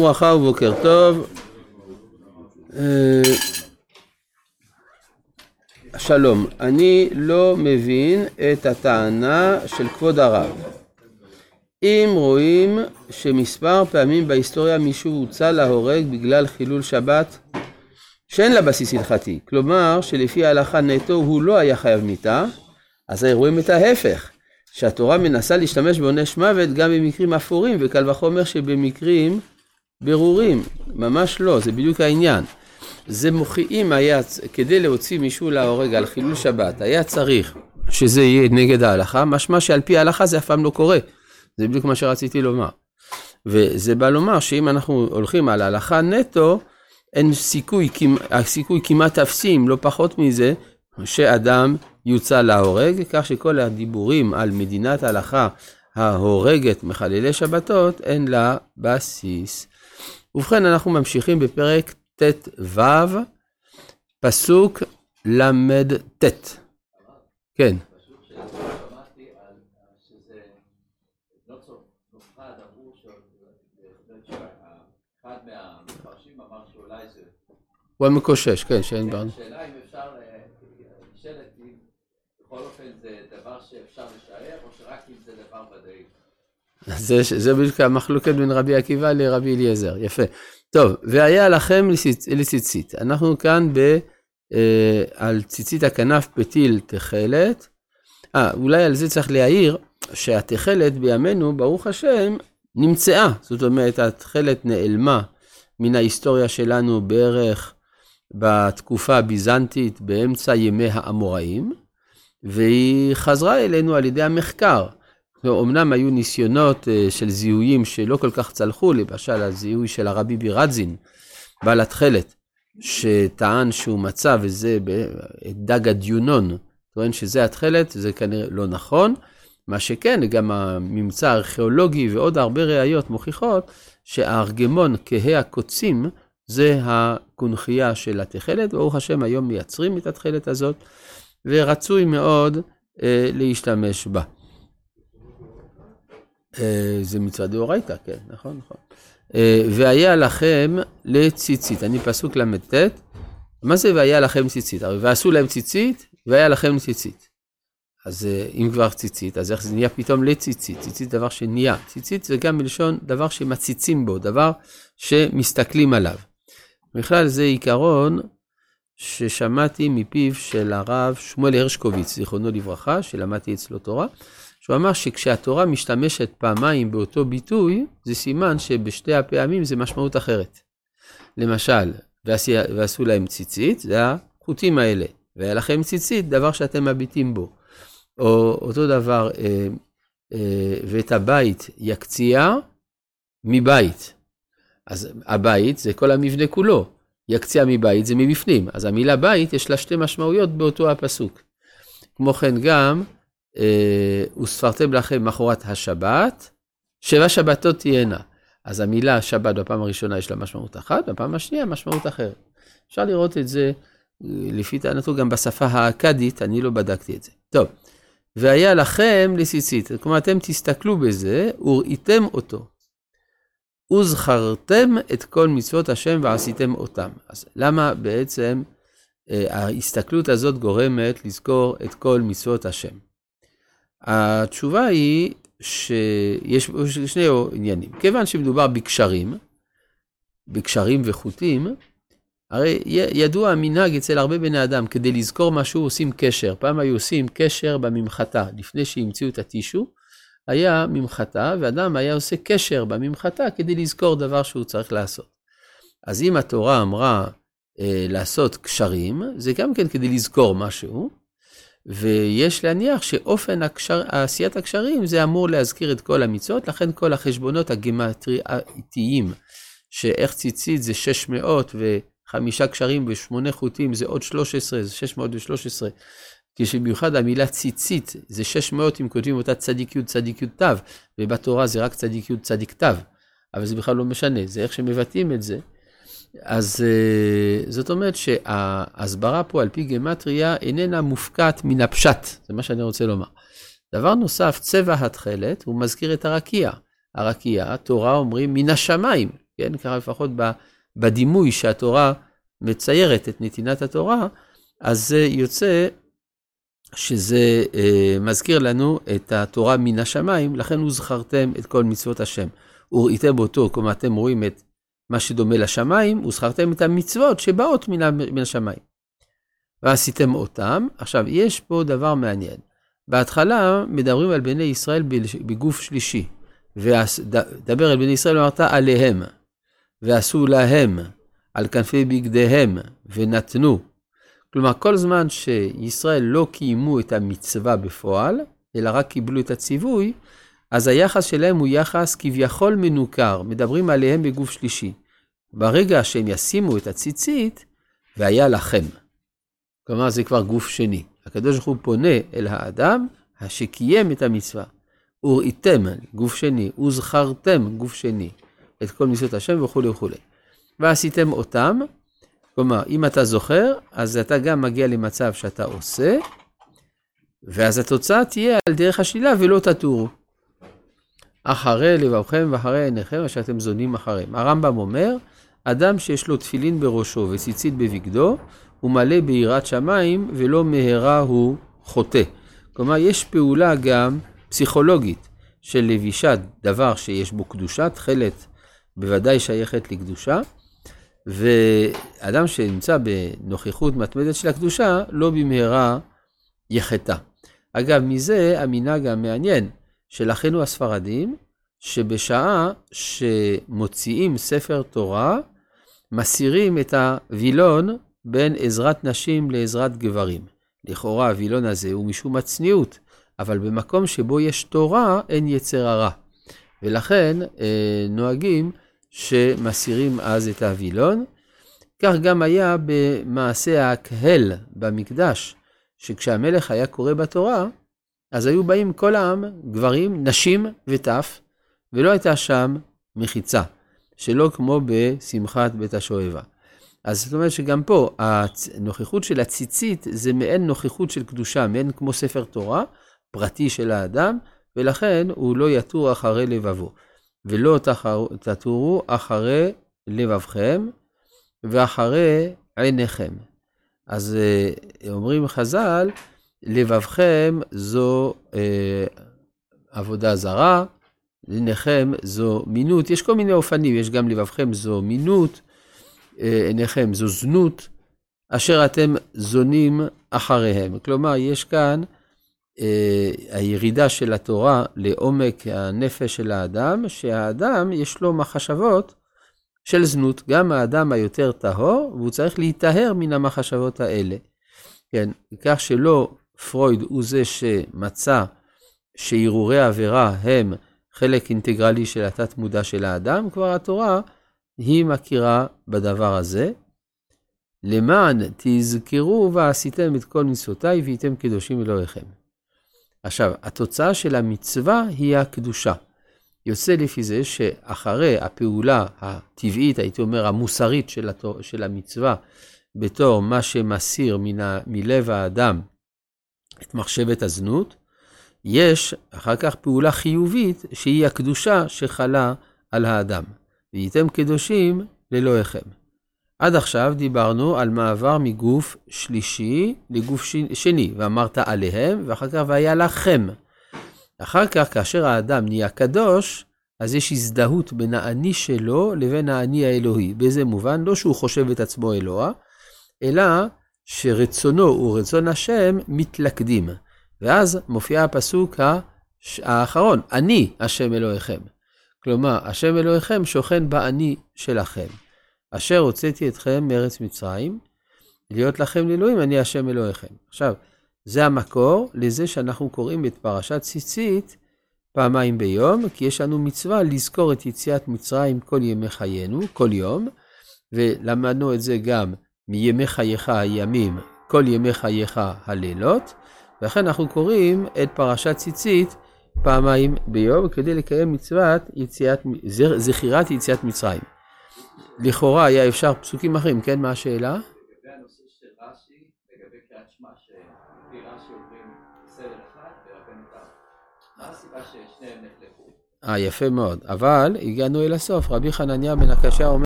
ברכה ובוקר טוב. אה, שלום, אני לא מבין את הטענה של כבוד הרב. אם רואים שמספר פעמים בהיסטוריה מישהו הוצא להורג בגלל חילול שבת שאין לה בסיס הלכתי, כלומר שלפי ההלכה נטו הוא לא היה חייב מיתה, אז רואים את ההפך, שהתורה מנסה להשתמש בעונש מוות גם במקרים אפורים, וקל וחומר שבמקרים ברורים, ממש לא, זה בדיוק העניין. זה מוכיחים היה, כדי להוציא מישהו להורג על חילול שבת, היה צריך שזה יהיה נגד ההלכה, משמע שעל פי ההלכה זה אף פעם לא קורה. זה בדיוק מה שרציתי לומר. וזה בא לומר שאם אנחנו הולכים על ההלכה נטו, אין סיכוי, הסיכוי כמעט אפסי, אם לא פחות מזה, שאדם יוצא להורג, כך שכל הדיבורים על מדינת הלכה ההורגת מחללי שבתות, אין לה בסיס. ובכן, אנחנו ממשיכים בפרק ט"ו, פסוק ל"ט. כן. הוא המקושש, כן, שאין ברן. השאלה אם אפשר, אה, נשאלת אם בכל אופן זה דבר שאפשר לשער, או שרק אם זה דבר ודאי. זה בדיוק המחלוקת בין רבי עקיבא לרבי אליעזר, יפה. טוב, והיה לכם לציצית. אנחנו כאן ב... אה, על ציצית הכנף פתיל תכלת. אה, אולי על זה צריך להעיר שהתכלת בימינו, ברוך השם, נמצאה. זאת אומרת, התכלת נעלמה מן ההיסטוריה שלנו בערך בתקופה הביזנטית באמצע ימי האמוראים, והיא חזרה אלינו על ידי המחקר. אמנם היו ניסיונות אה, של זיהויים שלא כל כך צלחו, למשל הזיהוי של הרבי בירדזין, בעל התכלת, שטען שהוא מצא, וזה דג הדיונון, טוען שזה התכלת, זה כנראה לא נכון. מה שכן, גם הממצא הארכיאולוגי ועוד הרבה ראיות מוכיחות שהארגמון כהי הקוצים זה הקונכייה של התכלת, ברוך השם היום מייצרים את התכלת הזאת, ורצוי מאוד אה, להשתמש בה. אה, זה מצווה דאורייתא, כן, נכון, נכון. אה, והיה לכם לציצית, אני פסוק ל"ט, מה זה והיה לכם ציצית? הרי ועשו להם ציצית, והיה לכם ציצית. אז אה, אם כבר ציצית, אז איך זה נהיה פתאום לציצית? ציצית דבר שנהיה. ציצית זה גם מלשון דבר שמציצים בו, דבר שמסתכלים עליו. בכלל זה עיקרון ששמעתי מפיו של הרב שמואל הרשקוביץ, זיכרונו לברכה, שלמדתי אצלו תורה, שהוא אמר שכשהתורה משתמשת פעמיים באותו ביטוי, זה סימן שבשתי הפעמים זה משמעות אחרת. למשל, ועשו להם ציצית, זה החוטים האלה, והיה לכם ציצית, דבר שאתם מביטים בו. או אותו דבר, אה, אה, ואת הבית יקציע מבית. אז הבית זה כל המבנה כולו. יקציע מבית זה מבפנים. אז המילה בית יש לה שתי משמעויות באותו הפסוק. כמו כן גם, אה, וספרתם לכם מחרת השבת, שבע שבתות תהיינה. אז המילה שבת בפעם הראשונה יש לה משמעות אחת, בפעם השנייה משמעות אחרת. אפשר לראות את זה, לפי טענתו, גם בשפה האכדית, אני לא בדקתי את זה. טוב, והיה לכם לסיסית. כלומר, אתם תסתכלו בזה, וראיתם אותו. וזכרתם את כל מצוות השם ועשיתם אותם. אז למה בעצם אה, ההסתכלות הזאת גורמת לזכור את כל מצוות השם? התשובה היא שיש שני עניינים. כיוון שמדובר בקשרים, בקשרים וחוטים, הרי ידוע המנהג אצל הרבה בני אדם, כדי לזכור משהו עושים קשר. פעם היו עושים קשר בממחטה, לפני שהמציאו את הטישו, היה ממחטה, ואדם היה עושה קשר בממחטה כדי לזכור דבר שהוא צריך לעשות. אז אם התורה אמרה אה, לעשות קשרים, זה גם כן כדי לזכור משהו, ויש להניח שאופן הקשר, עשיית הקשרים זה אמור להזכיר את כל המצוות, לכן כל החשבונות הגמטרייתיים, שאיך ציצית זה 600 וחמישה קשרים ושמונה חוטים זה עוד 13, זה 613. כשבמיוחד המילה ציצית זה 600 אם כותבים אותה צדיק י' צדיק י' ת', ובתורה זה רק צדיק י' צדיק ת', אבל זה בכלל לא משנה, זה איך שמבטאים את זה. אז uh, זאת אומרת שההסברה פה על פי גמטריה איננה מופקעת מן הפשט, זה מה שאני רוצה לומר. דבר נוסף, צבע התכלת, הוא מזכיר את הרקיע. הרקיע, תורה אומרים מן השמיים, כן, ככה לפחות בדימוי שהתורה מציירת את נתינת התורה, אז זה יוצא שזה אה, מזכיר לנו את התורה מן השמיים, לכן וזכרתם את כל מצוות השם. וראיתם אותו, כלומר אתם רואים את מה שדומה לשמיים, וזכרתם את המצוות שבאות מן, מן השמיים. ועשיתם אותם. עכשיו, יש פה דבר מעניין. בהתחלה מדברים על בני ישראל בגוף שלישי. ודבר אל בני ישראל ואמרת עליהם, ועשו להם על כנפי בגדיהם, ונתנו. כלומר, כל זמן שישראל לא קיימו את המצווה בפועל, אלא רק קיבלו את הציווי, אז היחס שלהם הוא יחס כביכול מנוכר, מדברים עליהם בגוף שלישי. ברגע שהם ישימו את הציצית, והיה לכם. כלומר, זה כבר גוף שני. הקדוש ברוך הוא פונה אל האדם שקיים את המצווה. וראיתם, גוף שני, וזכרתם, גוף שני, את כל מצוות השם וכולי וכולי. ועשיתם אותם, כלומר, אם אתה זוכר, אז אתה גם מגיע למצב שאתה עושה, ואז התוצאה תהיה על דרך השלילה ולא תטורו. אחרי לבבכם ואחרי עיניכם אשר אתם זונים אחריהם. הרמב"ם אומר, אדם שיש לו תפילין בראשו וציצית בבגדו, הוא מלא ביראת שמיים ולא מהרה הוא חוטא. כלומר, יש פעולה גם פסיכולוגית של לבישת דבר שיש בו קדושה, תכלת בוודאי שייכת לקדושה, ואדם שנמצא בנוכחות מתמדת של הקדושה, לא במהרה יחטא. אגב, מזה המנהג המעניין של אחינו הספרדים, שבשעה שמוציאים ספר תורה, מסירים את הווילון בין עזרת נשים לעזרת גברים. לכאורה הווילון הזה הוא משום הצניעות, אבל במקום שבו יש תורה אין יצר הרע. ולכן אה, נוהגים שמסירים אז את הווילון. כך גם היה במעשה הקהל במקדש, שכשהמלך היה קורא בתורה, אז היו באים כל העם, גברים, נשים וטף, ולא הייתה שם מחיצה, שלא כמו בשמחת בית השואבה. אז זאת אומרת שגם פה, הנוכחות של הציצית זה מעין נוכחות של קדושה, מעין כמו ספר תורה, פרטי של האדם, ולכן הוא לא יתור אחרי לבבו. ולא תתורו אחרי לבבכם ואחרי עיניכם. אז אה, אומרים חז"ל, לבבכם זו אה, עבודה זרה, עיניכם זו מינות, יש כל מיני אופנים, יש גם לבבכם זו מינות, אה, עיניכם זו זנות, אשר אתם זונים אחריהם. כלומר, יש כאן אה, הירידה של התורה לעומק הנפש של האדם, שהאדם יש לו מחשבות של זנות, גם האדם היותר טהור, והוא צריך להיטהר מן המחשבות האלה. כן, כך שלא פרויד הוא זה שמצא שהרהורי עבירה הם חלק אינטגרלי של התת מודע של האדם, כבר התורה היא מכירה בדבר הזה. למען תזכרו ועשיתם את כל מצוותיי והייתם קדושים אלוהיכם. עכשיו, התוצאה של המצווה היא הקדושה. יוצא לפי זה שאחרי הפעולה הטבעית, הייתי אומר המוסרית של, התור, של המצווה, בתור מה שמסיר מן מלב האדם את מחשבת הזנות, יש אחר כך פעולה חיובית שהיא הקדושה שחלה על האדם. והייתם קדושים לאלוהיכם. עד עכשיו דיברנו על מעבר מגוף שלישי לגוף שני, ואמרת עליהם, ואחר כך והיה לכם. אחר כך, כאשר האדם נהיה קדוש, אז יש הזדהות בין האני שלו לבין האני האלוהי. באיזה מובן? לא שהוא חושב את עצמו אלוה, אלא שרצונו ורצון השם מתלכדים. ואז מופיע הפסוק האחרון, אני השם אלוהיכם. כלומר, השם אלוהיכם שוכן באני שלכם. אשר הוצאתי אתכם מארץ מצרים, להיות לכם לאלוהים, אני השם אלוהיכם. עכשיו, זה המקור לזה שאנחנו קוראים את פרשת ציצית פעמיים ביום, כי יש לנו מצווה לזכור את יציאת מצרים כל ימי חיינו, כל יום, ולמדנו את זה גם מימי חייך הימים, כל ימי חייך הלילות, ולכן אנחנו קוראים את פרשת ציצית פעמיים ביום, כדי לקיים מצוות יציאת, זכירת יציאת מצרים. לכאורה היה אפשר פסוקים אחרים, כן? מה השאלה? אה, יפה מאוד. אבל הגענו אל הסוף. רבי חנניה בן הקשה אומר...